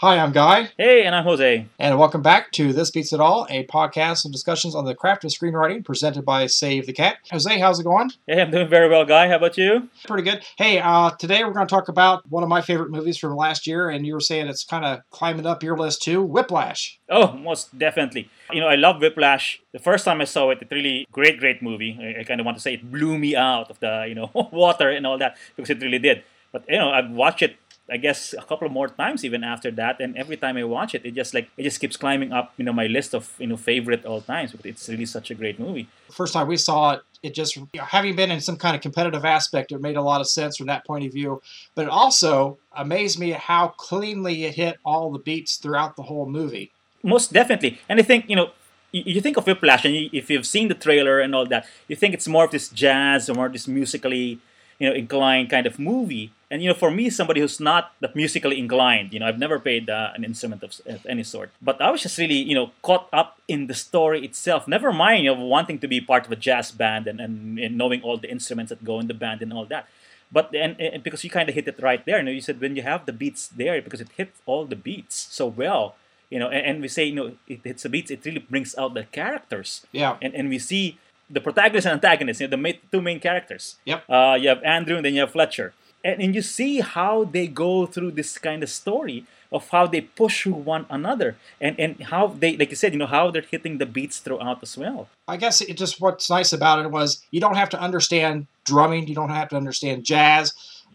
Hi, I'm Guy, Hey, and I'm Jose. and welcome back to This Beats It All, a podcast of discussions on the craft of screenwriting presented by Save the Cat. Jose, how's it going? Hey, I'm doing very well, Guy. How about you? Pretty good. Hey, uh, today we're going to talk about one of my favorite movies from last year, and you were saying it's kind of climbing up your list too Whiplash. Oh, most definitely. You know, I love Whiplash. The first time I saw it, it really great, great movie. I, I kind of want to say it blew me out of the you know water and all that because it really did. But you know, I've watched it. I guess a couple more times even after that, and every time I watch it, it just like it just keeps climbing up, you know, my list of you know favorite all times. Because it's really such a great movie. First time we saw it, it just, you know, having been in some kind of competitive aspect, it made a lot of sense from that point of view. But it also amazed me at how cleanly it hit all the beats throughout the whole movie. Most definitely. And I think, you know, you, you think of Whiplash, and you, if you've seen the trailer and all that, you think it's more of this jazz or more of this musically, you know, inclined kind of movie. And, you know, for me, somebody who's not that musically inclined, you know, I've never played uh, an instrument of, of any sort. But I was just really, you know, caught up in the story itself. Never mind, you know, wanting to be part of a jazz band and, and, and knowing all the instruments that go in the band and all that. But and, and because you kind of hit it right there, you know, you said when you have the beats there, because it hits all the beats so well, you know, and, we say, you know, it hits the beats, it really brings out the characters. Yeah. And, and we see the protagonist and antagonist, you know, the two main characters. Yep. Uh, you have Andrew and then you have Fletcher. And, and you see how they go through this kind of story of how they push one another and, and how they, like you said, you know, how they're hitting the beats throughout as well. I guess it just what's nice about it was you don't have to understand drumming, you don't have to understand jazz.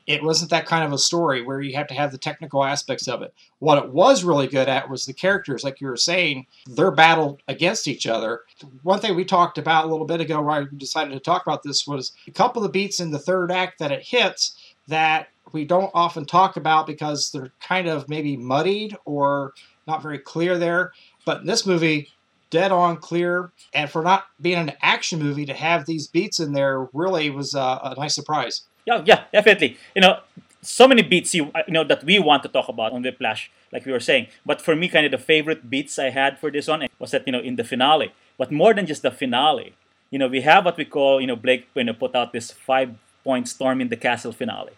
It wasn't that kind of a story where you have to have the technical aspects of it. What it was really good at was the characters, like you were saying, their battle against each other. One thing we talked about a little bit ago, why we decided to talk about this, was a couple of beats in the third act that it hits that we don't often talk about because they're kind of maybe muddied or not very clear there. But in this movie, dead on clear. And for not being an action movie, to have these beats in there really was uh, a nice surprise. Yeah, yeah, definitely. You know, so many beats you you know that we want to talk about on Whiplash, like we were saying. But for me, kind of the favorite beats I had for this one was that you know in the finale. But more than just the finale, you know, we have what we call you know Blake you know put out this five point storm in the castle finale.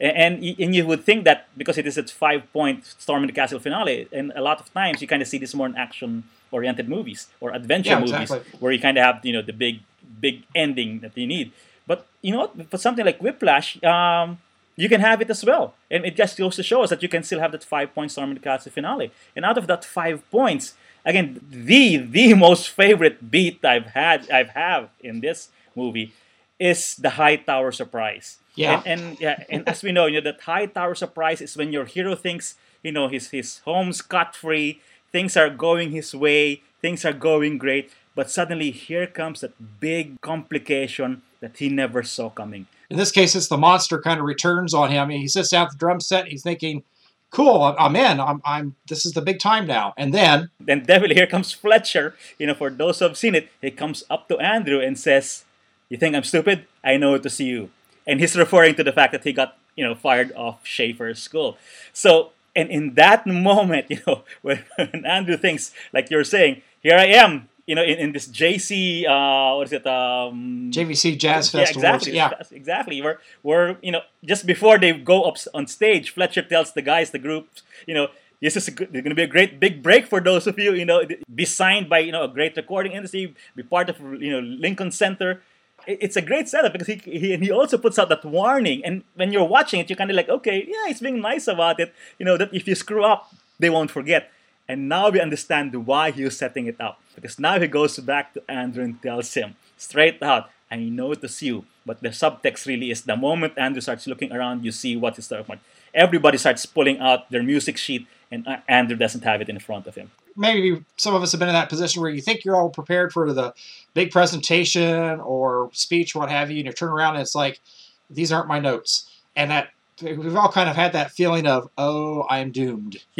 And, and you would think that because it is a five point storm in the castle finale, and a lot of times you kind of see this more in action oriented movies or adventure Yeah, movies exactly. where you kind of have you know the big big ending that you need. But you know? For something like Whiplash, um, you can have it as well, and it just goes to show us that you can still have that five point storm in the castle finale. And out of that five points, again, the the most favorite beat I've had I've have in this movie is the high tower surprise. Yeah. And, and yeah, and as we know, you know that high tower surprise is when your hero thinks you know his his home scot free, things are going his way, things are going great, but suddenly here comes that big complication that he never saw coming. In this case, it's the monster kind of returns on him. He sits down at the drum set. He's thinking, "Cool, I'm- I'm in. I'm, I'm. This is the big time now." And then, Then devil here comes Fletcher. You know, for those who have seen it, he comes up to Andrew and says, "You think I'm stupid? I know it to see you." And he's referring to the fact that he got you know fired off Shaffer's school. So, and in that moment, you know, when, when Andrew thinks, like you're saying, "Here I am," you know, in, in this JC, uh, what is it? Um, JVC Jazz yeah, Festival. exactly. Yeah, Exactly. We're, we're, you know, just before they go up on stage, Fletcher tells the guys, the group, you know, this is going to be a great big break for those of you, you know, be signed by, you know, a great recording industry, be part of, you know, Lincoln Center. It- It's a great setup because he, he, he also puts out that warning. And when you're watching it, you're kind of like, okay, yeah, he's being nice about it. You know, that if you screw up, they won't forget. And now we understand why he was setting it up. Because now he goes back to Andrew and tells him straight out, I know it was you. But the subtext really is the moment Andrew starts looking around, you see what he's talking about. Everybody starts pulling out their music sheet, and uh, Andrew doesn't have it in front of him. Maybe some of us have been in that position where you think you're all prepared for the big presentation or speech, what have you, and you turn around and it's like, these aren't my notes, and that we've all kind of had that feeling of, oh, I'm doomed.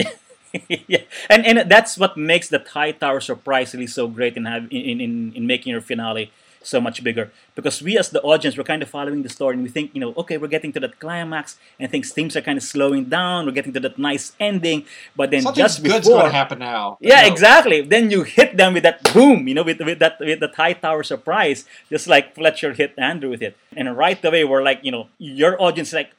yeah, and and that's what makes the high tower surprisingly so great in have in in, in making your finale so much bigger because we as the audience we're kind of following the story and we think you know okay we're getting to that climax and things things are kind of slowing down we're getting to that nice ending but then Something's just good's before to happen now. yeah, No. exactly. Then you hit them with that boom, you know, with, with that with that high tower surprise, just like Fletcher hit Andrew with it. And right away, we're like, you know, your audience is like,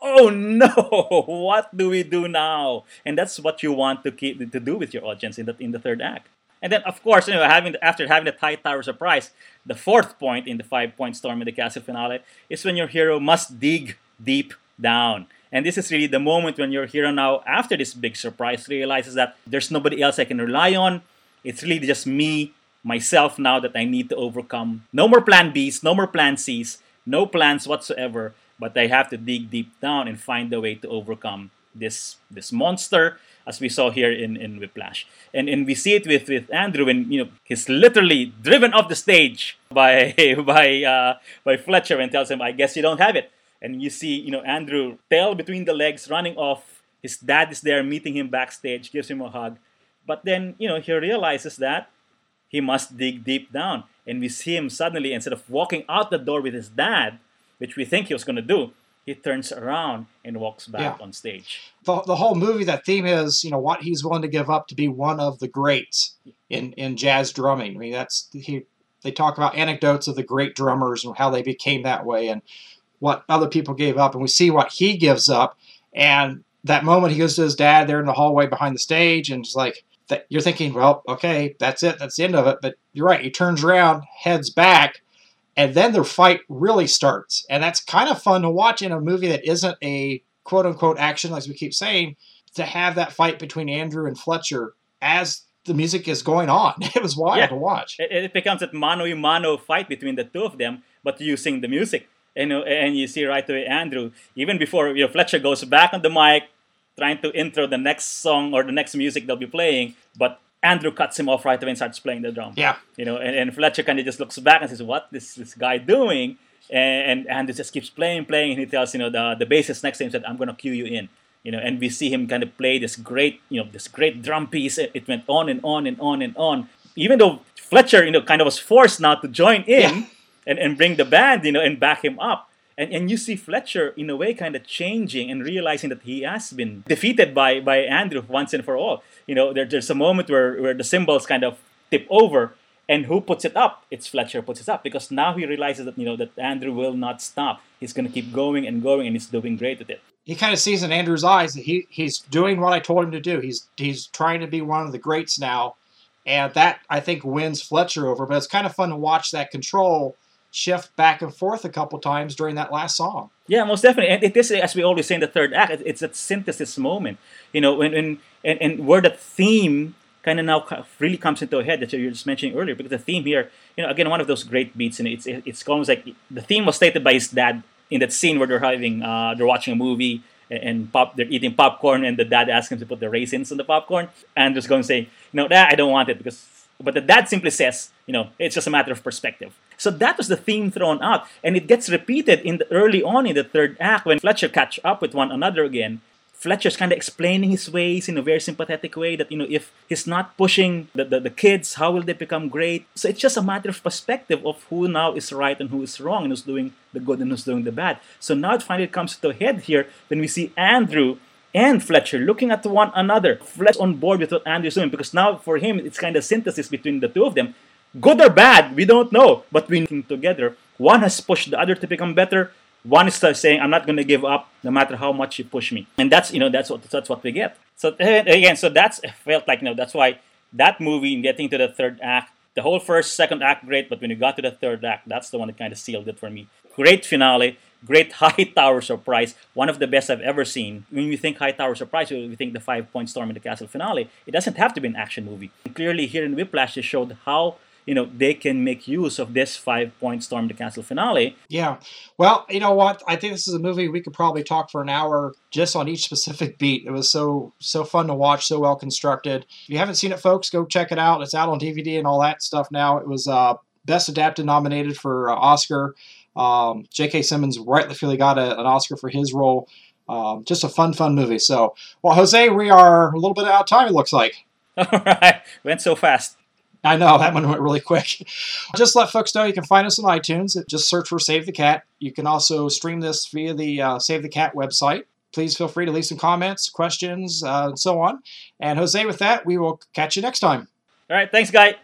oh no, what do we do now? And that's what you want to keep to do with your audience in the in the third act. And then, of course, you know, having after having the high tower surprise, the fourth point in the five-point storm in the castle finale is when your hero must dig deep down. And this is really the moment when your hero now, after this big surprise, realizes that there's nobody else I can rely on. It's really just me, myself now that I need to overcome. No more plan Bs, no more plan Cs, no plans whatsoever, but I have to dig deep down and find a way to overcome this this monster as we saw here in, in Whiplash. And and we see it with, with Andrew when you know he's literally driven off the stage by by uh, by Fletcher and tells him, I guess you don't have it and you see you know Andrew tail between the legs running off. His dad is there meeting him backstage, gives him a hug, but then you know he realizes that he must dig deep down, and we see him suddenly instead of walking out the door with his dad, which we think he was going to do, he turns around and walks back yeah. on stage. The, the whole movie, that theme is, you know, what he's willing to give up to be one of the greats in, in jazz drumming. I mean, that's he. They talk about anecdotes of the great drummers and how they became that way, and what other people gave up, and we see what he gives up. And that moment, he goes to his dad there in the hallway behind the stage, and it's like that. You're thinking, well, okay, that's it, that's the end of it. But you're right. He turns around, heads back, and then their fight really starts, and that's kind of fun to watch in a movie that isn't a quote unquote action, as we keep saying. To have that fight between Andrew and Fletcher as the music is going on. It was wild yeah, to watch. It, it becomes a mano a mano fight between the two of them, but using the music and, and you see right away Andrew, even before you know, Fletcher goes back on the mic, trying to intro the next song or the next music they'll be playing, but Andrew cuts him off right away and starts playing the drum. Yeah. You know, and, and Fletcher kind of just looks back and says, "What this this guy doing?" And, and Andrew just keeps playing, playing, and he tells you know the the bassist next to him said, "I'm gonna cue you in." You know, and we see him kind of play this great you know this great drum piece. It, it went on and on and on and on. Even though Fletcher you know kind of was forced now to join in. Yeah and, and bring the band, you know, and back him up. And, and you see Fletcher in a way kind of changing and realizing that he has been defeated by, by Andrew once and for all. You know, there, there's a moment where, where the cymbals kind of tip over and who puts it up? It's Fletcher puts it up because now he realizes that you know that Andrew will not stop. He's going to keep going and going, and he's doing great at it. He kind of sees in Andrew's eyes that he he's doing what I told him to do. He's he's trying to be one of the greats now, and that I think wins Fletcher over. But it's kind of fun to watch that control shift back and forth a couple times during that last song. Yeah, most definitely. And it is, as we always say in the third act, it's that synthesis moment. You know, when, when and, and where the theme kind of now really comes into a head that you were just mentioning earlier, because the theme here, you know, again, one of those great beats, and it's it's almost like the theme was stated by his dad in that scene where they're having, uh, they're watching a movie and pop, they're eating popcorn, and the dad asks him to put the raisins in the popcorn, and just going to say, know, that I don't want it because, but the dad simply says, you know, it's just a matter of perspective. So that was the theme thrown out, and it gets repeated in the early on in the third act when Fletcher catch up with one another again. Fletcher's kind of explaining his ways in a very sympathetic way that, you know, if he's not pushing the, the, the, kids, how will they become great? So it's just a matter of perspective of who now is right and who is wrong and who's doing the good and who's doing the bad. So now it finally comes to a head here when we see Andrew and Fletcher looking at one another. Fletcher on board with what Andrew's doing because now for him it's kind of synthesis between the two of them. Good or bad, we don't know, but we working together. One has pushed the other to become better. One is saying, "I'm not going to give up, no matter how much you push me," and that's you know that's what that's what we get. So again, so that's felt like you know that's why that movie in getting to the third act, the whole first second act great, but when you got to the third act, that's the one that kind of sealed it for me. Great finale, great high tower surprise, one of the best I've ever seen. When we think high tower surprise, we think the five point storm in the castle finale. It doesn't have to be an action movie. And clearly, here in Whiplash, it showed how you know they can make use of this five point storm the castle finale. Yeah. Well you know what? I think this is a movie we could probably talk for an hour just on each specific beat. It was so so fun to watch so well constructed. If you haven't seen it folks go check it out. It's out on dvd and all that stuff now. It was uh best adapted nominated for uh, oscar. Um, j.k simmons rightfully got a, an oscar for his role. Um, just a fun fun movie. So well jose we are a little bit out of time it looks like. All right. Went so fast I know that one went really quick. Just let folks know you can find us on iTunes. Just search for Save the Cat. You can also stream this via the uh, Save the Cat website. Please feel free to leave some comments, questions, uh, and so on. And Jose, with that, we will catch you next time. All right. Thanks, Guy.